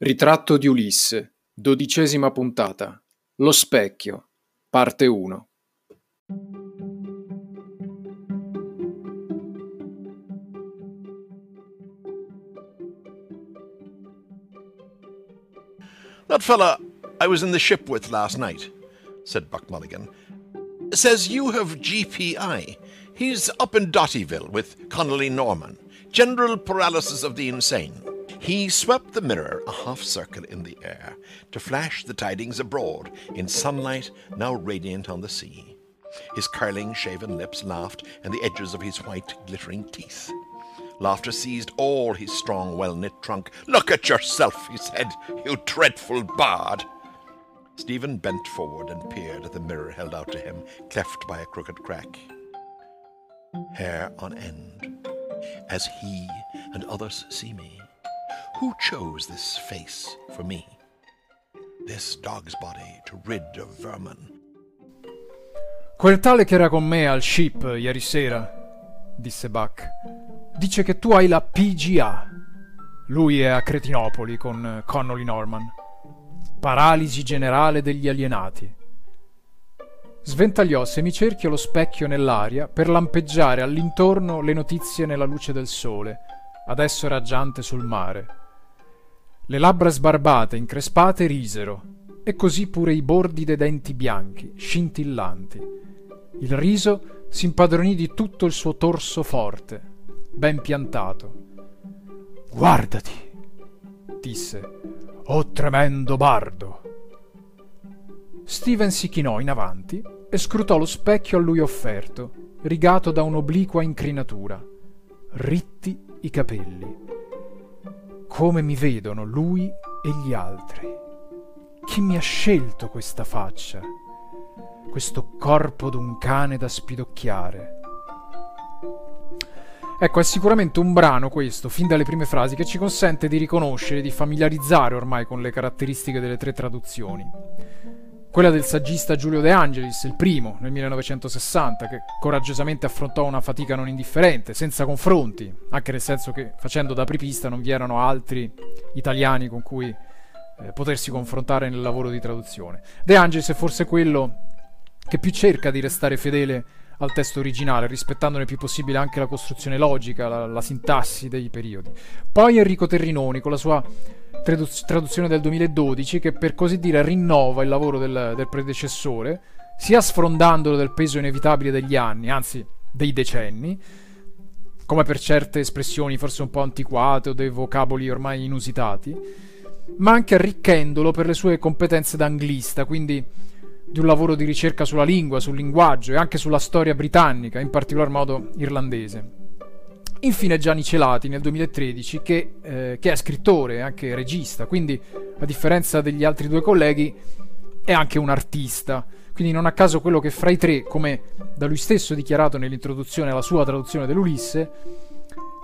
Ritratto di Ulisse, dodicesima puntata. Lo specchio, parte 1. That fella I was in the ship with last night, said Buck Mulligan, says you have GPI. He's up in Dottyville with Connolly Norman. General paralysis of the insane. He swept the mirror a half circle in the air to flash the tidings abroad in sunlight now radiant on the sea. His curling, shaven lips laughed, and the edges of his white, glittering teeth. Laughter seized all his strong, well knit trunk. Look at yourself, he said, you dreadful bard. Stephen bent forward and peered at the mirror held out to him, cleft by a crooked crack. Hair on end, as he and others see me. Who chose this face for me? This dog's body to rid of vermin. Quel tale che era con me al ship ieri sera, disse Buck, dice che tu hai la PGA. Lui è a Cretinopoli con Connolly Norman. Paralisi generale degli alienati. Sventagliò semicerchio lo specchio nell'aria per lampeggiare all'intorno le notizie nella luce del sole, adesso raggiante sul mare. Le labbra sbarbate, increspate, risero, e così pure i bordi dei denti bianchi, scintillanti. Il riso si impadronì di tutto il suo torso forte, ben piantato. Guardati, disse, oh tremendo bardo. Steven si chinò in avanti e scrutò lo specchio a lui offerto, rigato da un'obliqua incrinatura. Ritti i capelli come mi vedono lui e gli altri. Chi mi ha scelto questa faccia? Questo corpo d'un cane da spidocchiare. Ecco, è sicuramente un brano questo, fin dalle prime frasi, che ci consente di riconoscere, di familiarizzare ormai con le caratteristiche delle tre traduzioni quella del saggista Giulio De Angelis, il primo nel 1960, che coraggiosamente affrontò una fatica non indifferente, senza confronti, anche nel senso che facendo da apripista non vi erano altri italiani con cui eh, potersi confrontare nel lavoro di traduzione. De Angelis è forse quello che più cerca di restare fedele al testo originale, rispettandone il più possibile anche la costruzione logica, la, la sintassi dei periodi. Poi Enrico Terrinoni, con la sua traduz- traduzione del 2012 che per così dire rinnova il lavoro del, del predecessore, sia sfrondandolo del peso inevitabile degli anni, anzi dei decenni, come per certe espressioni forse un po' antiquate o dei vocaboli ormai inusitati, ma anche arricchendolo per le sue competenze d'anglista, quindi di un lavoro di ricerca sulla lingua, sul linguaggio e anche sulla storia britannica, in particolar modo irlandese. Infine Gianni Celati nel 2013 che, eh, che è scrittore e anche regista, quindi a differenza degli altri due colleghi è anche un artista. Quindi non a caso quello che fra i tre, come da lui stesso dichiarato nell'introduzione alla sua traduzione dell'Ulisse,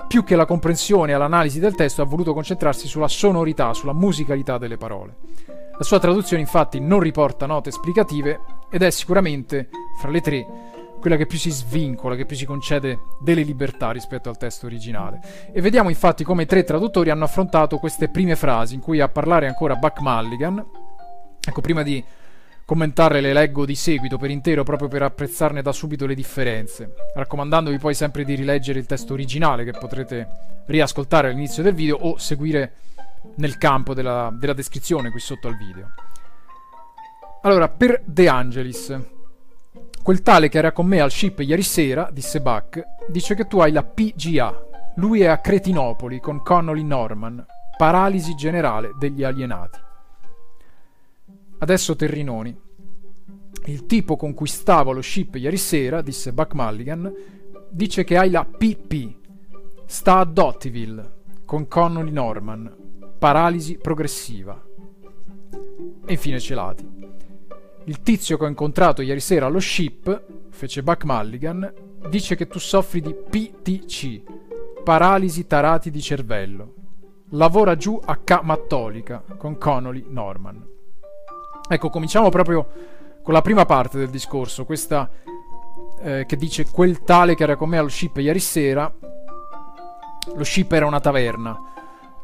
più che la comprensione e l'analisi del testo ha voluto concentrarsi sulla sonorità, sulla musicalità delle parole. La sua traduzione infatti non riporta note esplicative ed è sicuramente, fra le tre, quella che più si svincola, che più si concede delle libertà rispetto al testo originale. E vediamo infatti come i tre traduttori hanno affrontato queste prime frasi in cui a parlare ancora Buck Mulligan. Ecco, prima di commentarle le leggo di seguito per intero proprio per apprezzarne da subito le differenze, raccomandandovi poi sempre di rileggere il testo originale che potrete riascoltare all'inizio del video o seguire nel campo della, della descrizione qui sotto al video. Allora, per De Angelis, Quel tale che era con me al ship ieri sera, disse Buck, dice che tu hai la PGA. Lui è a Cretinopoli con Connolly Norman. Paralisi generale degli alienati. Adesso Terrinoni. Il tipo con cui stavo allo ship ieri sera, disse Buck Mulligan, dice che hai la PP. Sta a Dottyville con Connolly Norman. Paralisi progressiva. E infine Celati. Il tizio che ho incontrato ieri sera allo ship, fece Buck Mulligan, dice che tu soffri di PTC, paralisi tarati di cervello. Lavora giù a K. Mattolica con Connolly Norman. Ecco, cominciamo proprio con la prima parte del discorso, questa eh, che dice quel tale che era con me allo ship ieri sera. Lo ship era una taverna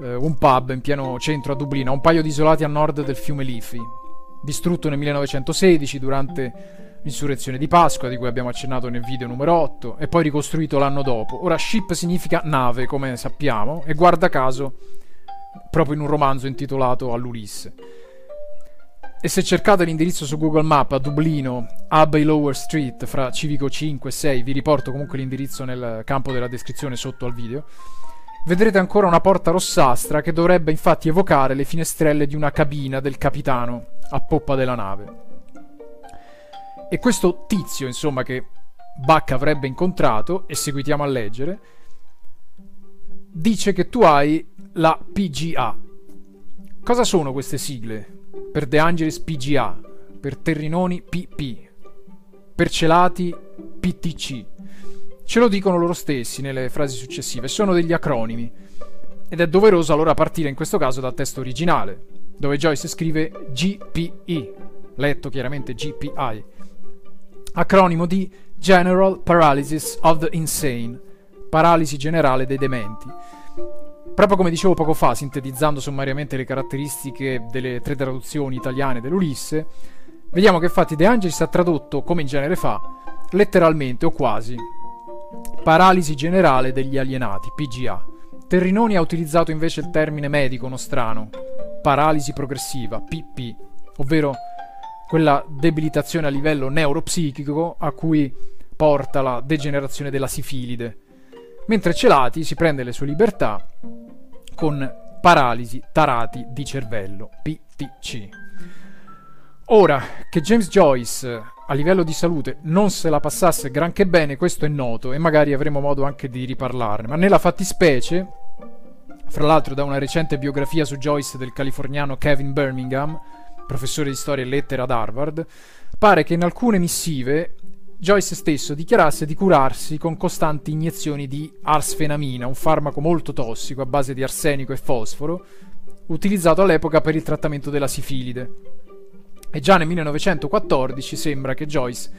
eh, un pub in pieno centro a Dublino, un paio di isolati a nord del fiume Liffey, distrutto nel 1916 durante l'insurrezione di Pasqua, di cui abbiamo accennato nel video numero 8, e poi ricostruito l'anno dopo. Ora, ship significa nave, come sappiamo, e guarda caso, proprio in un romanzo intitolato All'Ulisse. E se cercate l'indirizzo su Google Map a Dublino, Abbey Lower Street, fra Civico 5 e 6, vi riporto comunque l'indirizzo nel campo della descrizione sotto al video, vedrete ancora una porta rossastra che dovrebbe infatti evocare le finestrelle di una cabina del capitano a poppa della nave. E questo tizio, insomma, che Buck avrebbe incontrato, e seguitiamo a leggere, dice che tu hai la PGA. Cosa sono queste sigle? Per De Angelis PGA, per Terrinoni PP, per Celati PTC. Ce lo dicono loro stessi nelle frasi successive, sono degli acronimi. Ed è doveroso allora partire in questo caso dal testo originale, dove Joyce scrive GPI, letto chiaramente GPI, acronimo di General Paralysis of the Insane, paralisi generale dei dementi. Proprio come dicevo poco fa, sintetizzando sommariamente le caratteristiche delle tre traduzioni italiane dell'Ulisse, vediamo che infatti De Angelis ha tradotto, come in genere fa, letteralmente o quasi, paralisi generale degli alienati, PGA. Terrinoni ha utilizzato invece il termine medico nostrano, paralisi progressiva, PP, ovvero quella debilitazione a livello neuropsichico a cui porta la degenerazione della sifilide, mentre Celati si prende le sue libertà con paralisi tarati di cervello, PTC. Ora, che James Joyce a livello di salute non se la passasse granché bene, questo è noto e magari avremo modo anche di riparlarne, ma nella fattispecie, fra l'altro da una recente biografia su Joyce del californiano Kevin Birmingham, professore di storia e lettere ad Harvard, pare che in alcune missive Joyce stesso dichiarasse di curarsi con costanti iniezioni di arsfenamina, un farmaco molto tossico a base di arsenico e fosforo, utilizzato all'epoca per il trattamento della sifilide. E già nel 1914 sembra che Joyce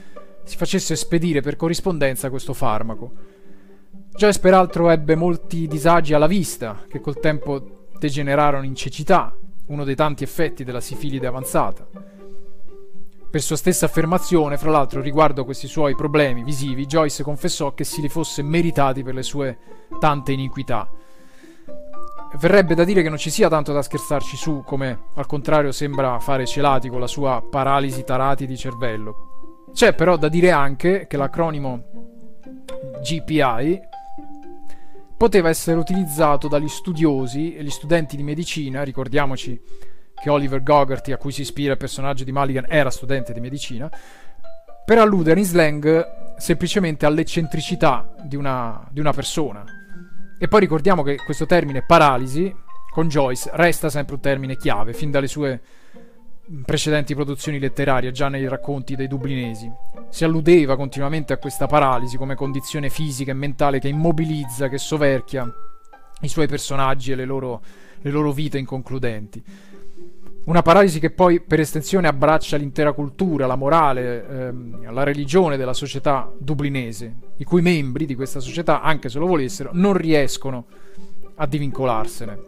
si facesse spedire per corrispondenza questo farmaco. Joyce peraltro ebbe molti disagi alla vista, che col tempo degenerarono in cecità, uno dei tanti effetti della sifilide avanzata. Per sua stessa affermazione, fra l'altro, riguardo a questi suoi problemi visivi, Joyce confessò che si li fosse meritati per le sue tante iniquità. Verrebbe da dire che non ci sia tanto da scherzarci su, come al contrario sembra fare Celati con la sua paralisi tarati di cervello. C'è però da dire anche che l'acronimo GPI poteva essere utilizzato dagli studiosi e gli studenti di medicina, ricordiamoci che Oliver Gogarty, a cui si ispira il personaggio di Mulligan, era studente di medicina, per alludere in slang semplicemente all'eccentricità di una, di una persona. E poi ricordiamo che questo termine paralisi, con Joyce, resta sempre un termine chiave, fin dalle sue precedenti produzioni letterarie, già nei racconti dei dublinesi. Si alludeva continuamente a questa paralisi come condizione fisica e mentale che immobilizza, che soverchia i suoi personaggi e le loro, le loro vite inconcludenti. Una paralisi che poi per estensione abbraccia l'intera cultura, la morale, ehm, la religione della società dublinese, i cui membri di questa società, anche se lo volessero, non riescono a divincolarsene.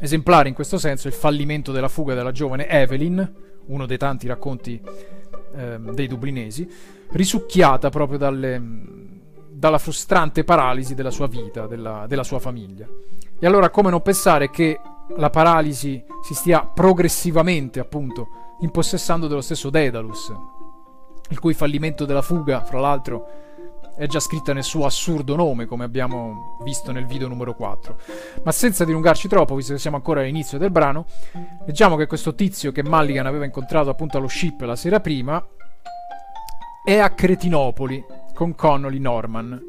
Esemplare in questo senso il fallimento della fuga della giovane Evelyn, uno dei tanti racconti ehm, dei dublinesi, risucchiata proprio dalle, dalla frustrante paralisi della sua vita, della, della sua famiglia. E allora come non pensare che la paralisi si stia progressivamente, appunto, impossessando dello stesso Daedalus, il cui fallimento della fuga, fra l'altro, è già scritta nel suo assurdo nome, come abbiamo visto nel video numero 4. Ma senza dilungarci troppo, visto che siamo ancora all'inizio del brano, leggiamo che questo tizio che Mulligan aveva incontrato appunto allo ship la sera prima è a Cretinopoli con Connolly Norman.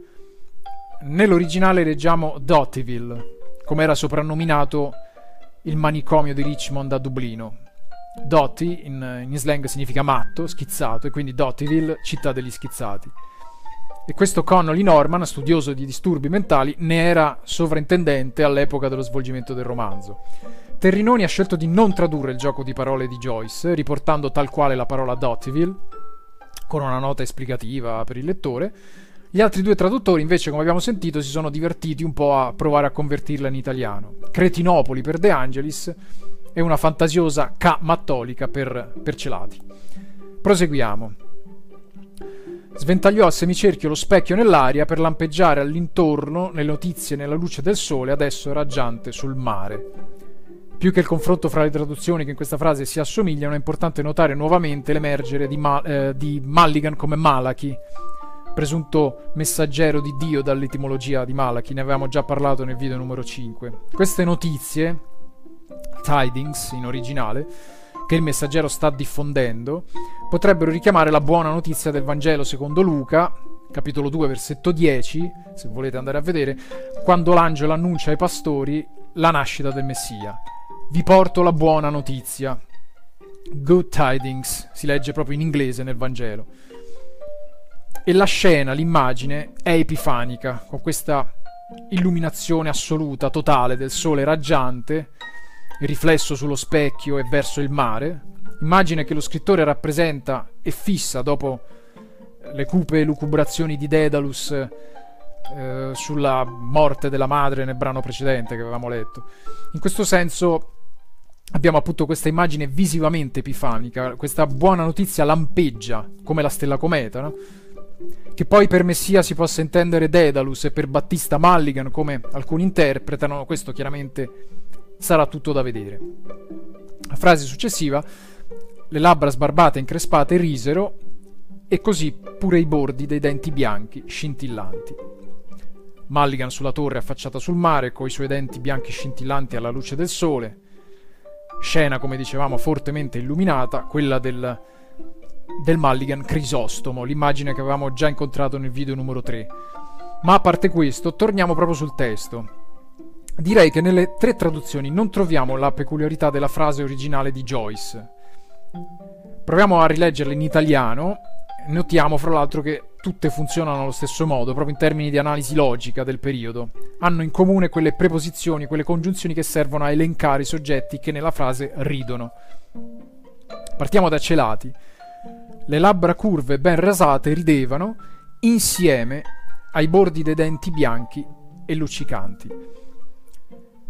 Nell'originale leggiamo Dottyville, come era soprannominato il manicomio di Richmond a Dublino. Dotty in, in slang significa matto, schizzato, e quindi Dottyville, città degli schizzati. E questo Connolly Norman, studioso di disturbi mentali, ne era sovrintendente all'epoca dello svolgimento del romanzo. Terrinoni ha scelto di non tradurre il gioco di parole di Joyce, riportando tal quale la parola Dottyville, con una nota esplicativa per il lettore, Gli altri due traduttori, invece, come abbiamo sentito, si sono divertiti un po' a provare a convertirla in italiano. Cretinopoli per De Angelis e una fantasiosa K mattolica per, per Celati. Proseguiamo. Sventagliò a semicerchio lo specchio nell'aria per lampeggiare all'intorno, nelle notizie nella luce del sole, adesso raggiante sul mare. Più che il confronto fra le traduzioni che in questa frase si assomigliano, è importante notare nuovamente l'emergere di, Ma- eh, di Mulligan come Malachi, presunto messaggero di Dio dall'etimologia di Malachi, ne avevamo già parlato nel video numero 5. Queste notizie, tidings in originale, che il messaggero sta diffondendo, potrebbero richiamare la buona notizia del Vangelo secondo Luca, capitolo 2, versetto 10, se volete andare a vedere, quando l'angelo annuncia ai pastori la nascita del Messia. Vi porto la buona notizia. Good tidings, si legge proprio in inglese nel Vangelo. E la scena, l'immagine, è epifanica, con questa illuminazione assoluta, totale del sole raggiante, riflesso sullo specchio e verso il mare, immagine che lo scrittore rappresenta e fissa dopo le cupe lucubrazioni di Daedalus eh, sulla morte della madre nel brano precedente che avevamo letto. In questo senso abbiamo appunto questa immagine visivamente epifanica, questa buona notizia lampeggia come la stella cometa, no? Che poi per Messia si possa intendere Daedalus e per Battista Mulligan, come alcuni interpretano, questo chiaramente sarà tutto da vedere. La frase successiva, le labbra sbarbate e increspate risero, e così pure i bordi dei denti bianchi scintillanti. Mulligan sulla torre affacciata sul mare, coi suoi denti bianchi scintillanti alla luce del sole. Scena, come dicevamo, fortemente illuminata, quella del del Mulligan Crisostomo, l'immagine che avevamo già incontrato nel video numero 3. Ma a parte questo, torniamo proprio sul testo. Direi che nelle tre traduzioni non troviamo la peculiarità della frase originale di Joyce. Proviamo a rileggerla in italiano. Notiamo fra l'altro che tutte funzionano allo stesso modo, proprio in termini di analisi logica del periodo. Hanno in comune quelle preposizioni, quelle congiunzioni che servono a elencare i soggetti che nella frase ridono. Partiamo da celati. Le labbra curve ben rasate ridevano insieme ai bordi dei denti bianchi e luccicanti.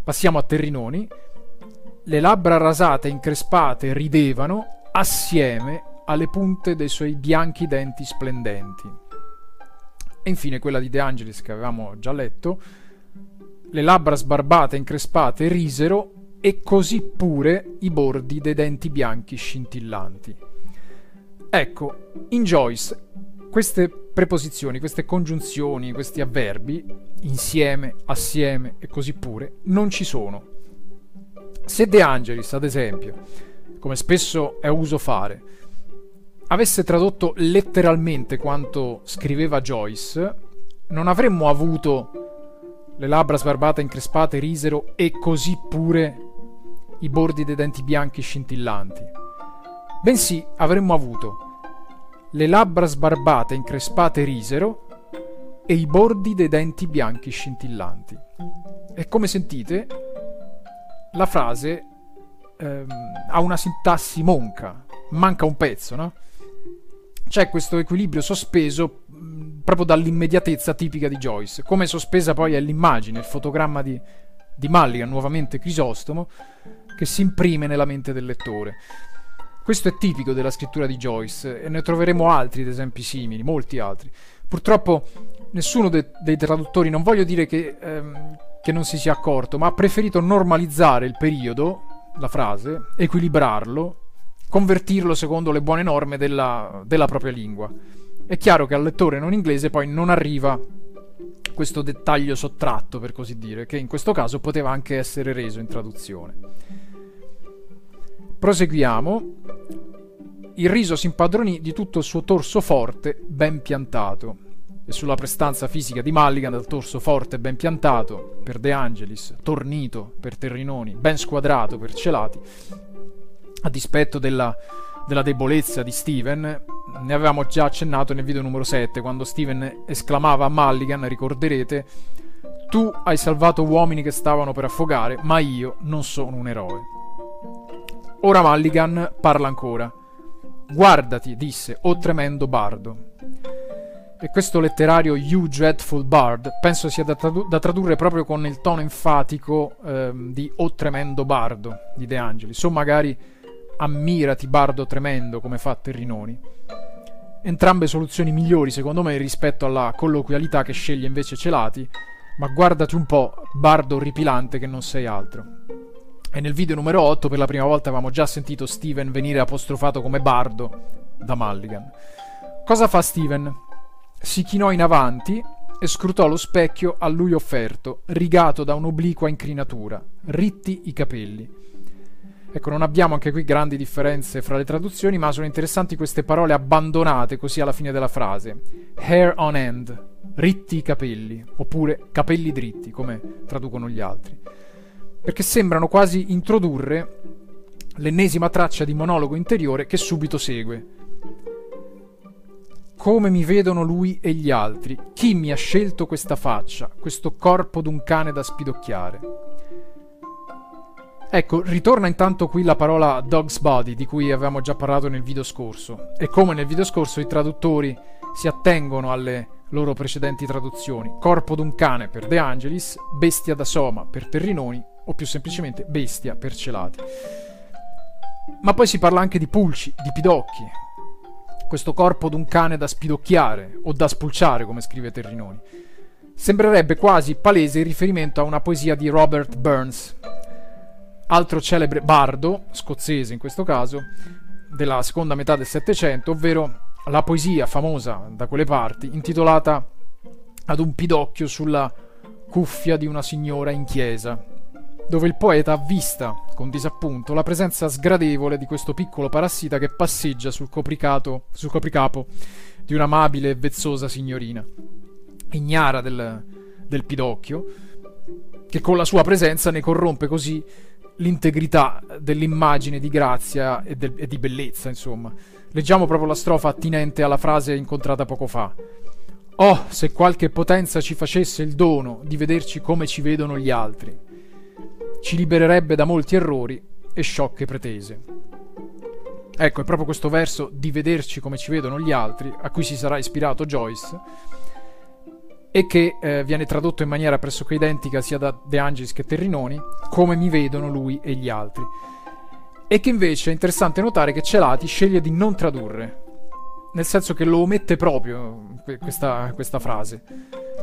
Passiamo a Terrinoni. Le labbra rasate e increspate ridevano assieme alle punte dei suoi bianchi denti splendenti. E infine quella di De Angelis che avevamo già letto. Le labbra sbarbate e increspate risero e così pure i bordi dei denti bianchi scintillanti. Ecco, in Joyce queste preposizioni, queste congiunzioni, questi avverbi, insieme, assieme e così pure, non ci sono. Se De Angelis, ad esempio, come spesso è uso fare, avesse tradotto letteralmente quanto scriveva Joyce, non avremmo avuto le labbra sbarbate increspate risero e così pure i bordi dei denti bianchi scintillanti bensì avremmo avuto le labbra sbarbate increspate risero e i bordi dei denti bianchi scintillanti. E come sentite, la frase ehm, ha una sintassi monca, manca un pezzo, no? C'è questo equilibrio sospeso mh, proprio dall'immediatezza tipica di Joyce, come sospesa poi è l'immagine, il fotogramma di, di Mulligan, nuovamente Crisostomo, che si imprime nella mente del lettore. Questo è tipico della scrittura di Joyce e ne troveremo altri ad esempi simili, molti altri. Purtroppo nessuno de- dei traduttori, non voglio dire che, ehm, che non si sia accorto, ma ha preferito normalizzare il periodo, la frase, equilibrarlo, convertirlo secondo le buone norme della, della propria lingua. È chiaro che al lettore non inglese poi non arriva questo dettaglio sottratto, per così dire, che in questo caso poteva anche essere reso in traduzione. Proseguiamo. Il riso si impadronì di tutto il suo torso forte, ben piantato. E sulla prestanza fisica di Mulligan dal torso forte e ben piantato, per De Angelis, tornito per Terrinoni, ben squadrato per Celati, a dispetto della, della debolezza di Steven, ne avevamo già accennato nel video numero 7, quando Steven esclamava a Mulligan, ricorderete, tu hai salvato uomini che stavano per affogare, ma io non sono un eroe. Ora Mulligan parla ancora. Guardati, disse, o tremendo bardo. E questo letterario You Dreadful Bard penso sia da, tradu- da tradurre proprio con il tono enfatico ehm, di O tremendo bardo di De Angelis, o magari Ammirati bardo tremendo come fa Terrinoni. Entrambe soluzioni migliori secondo me rispetto alla colloquialità che sceglie invece Celati, ma guardati un po', bardo orripilante che non sei altro. E nel video numero 8 per la prima volta avevamo già sentito Steven venire apostrofato come bardo da Mulligan. Cosa fa Steven? Si chinò in avanti e scrutò lo specchio a lui offerto, rigato da un'obliqua incrinatura, ritti i capelli. Ecco, non abbiamo anche qui grandi differenze fra le traduzioni, ma sono interessanti queste parole abbandonate così alla fine della frase. Hair on end, ritti i capelli, oppure capelli dritti, come traducono gli altri. Perché sembrano quasi introdurre l'ennesima traccia di monologo interiore che subito segue come mi vedono lui e gli altri. Chi mi ha scelto questa faccia, questo corpo d'un cane da spidocchiare? Ecco, ritorna intanto qui la parola dog's body di cui avevamo già parlato nel video scorso. E come nel video scorso i traduttori si attengono alle loro precedenti traduzioni. Corpo d'un cane per De Angelis, bestia da Soma per Terrinoni o più semplicemente bestia per Celati. Ma poi si parla anche di pulci, di pidocchi, questo corpo d'un cane da spidocchiare o da spulciare, come scrive Terrinoni. Sembrerebbe quasi palese il riferimento a una poesia di Robert Burns, altro celebre bardo, scozzese in questo caso, della seconda metà del Settecento, ovvero la poesia famosa da quelle parti, intitolata Ad un pidocchio sulla cuffia di una signora in chiesa dove il poeta avvista, con disappunto, la presenza sgradevole di questo piccolo parassita che passeggia sul, sul copricapo di un'amabile e vezzosa signorina, ignara del, del Pidocchio, che con la sua presenza ne corrompe così l'integrità dell'immagine di grazia e, del, e, di bellezza, insomma. Leggiamo proprio la strofa attinente alla frase incontrata poco fa. Oh, se qualche potenza ci facesse il dono di vederci come ci vedono gli altri ci libererebbe da molti errori e sciocche pretese. Ecco, è proprio questo verso di vederci come ci vedono gli altri, a cui si sarà ispirato Joyce, e che eh, viene tradotto in maniera pressoché identica sia da De Angelis che Terrinoni, come mi vedono lui e gli altri. E che invece è interessante notare che Celati sceglie di non tradurre, nel senso che lo omette proprio questa, questa frase.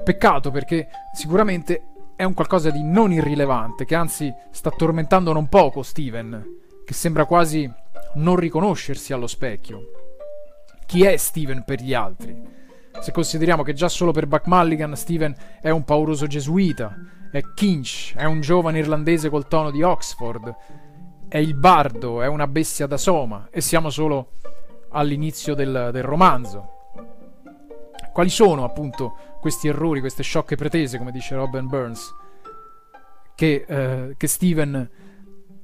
Peccato perché sicuramente è un qualcosa di non irrilevante, che anzi sta tormentando non poco Steven, che sembra quasi non riconoscersi allo specchio. Chi è Steven per gli altri? Se consideriamo che già solo per Buck Mulligan Steven è un pauroso gesuita, è Kinch, è un giovane irlandese col tono di Oxford, è il bardo, è una bestia da soma, e siamo solo all'inizio del, del romanzo. Quali sono appunto questi errori, queste sciocche pretese, come dice Robin Burns, che, eh, che Steven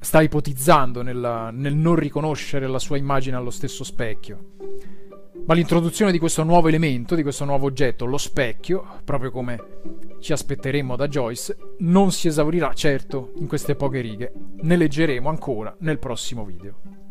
sta ipotizzando nella, nel non riconoscere la sua immagine allo stesso specchio. Ma l'introduzione di questo nuovo elemento, di questo nuovo oggetto, lo specchio, proprio come ci aspetteremmo da Joyce, non si esaurirà certo in queste poche righe. Ne leggeremo ancora nel prossimo video.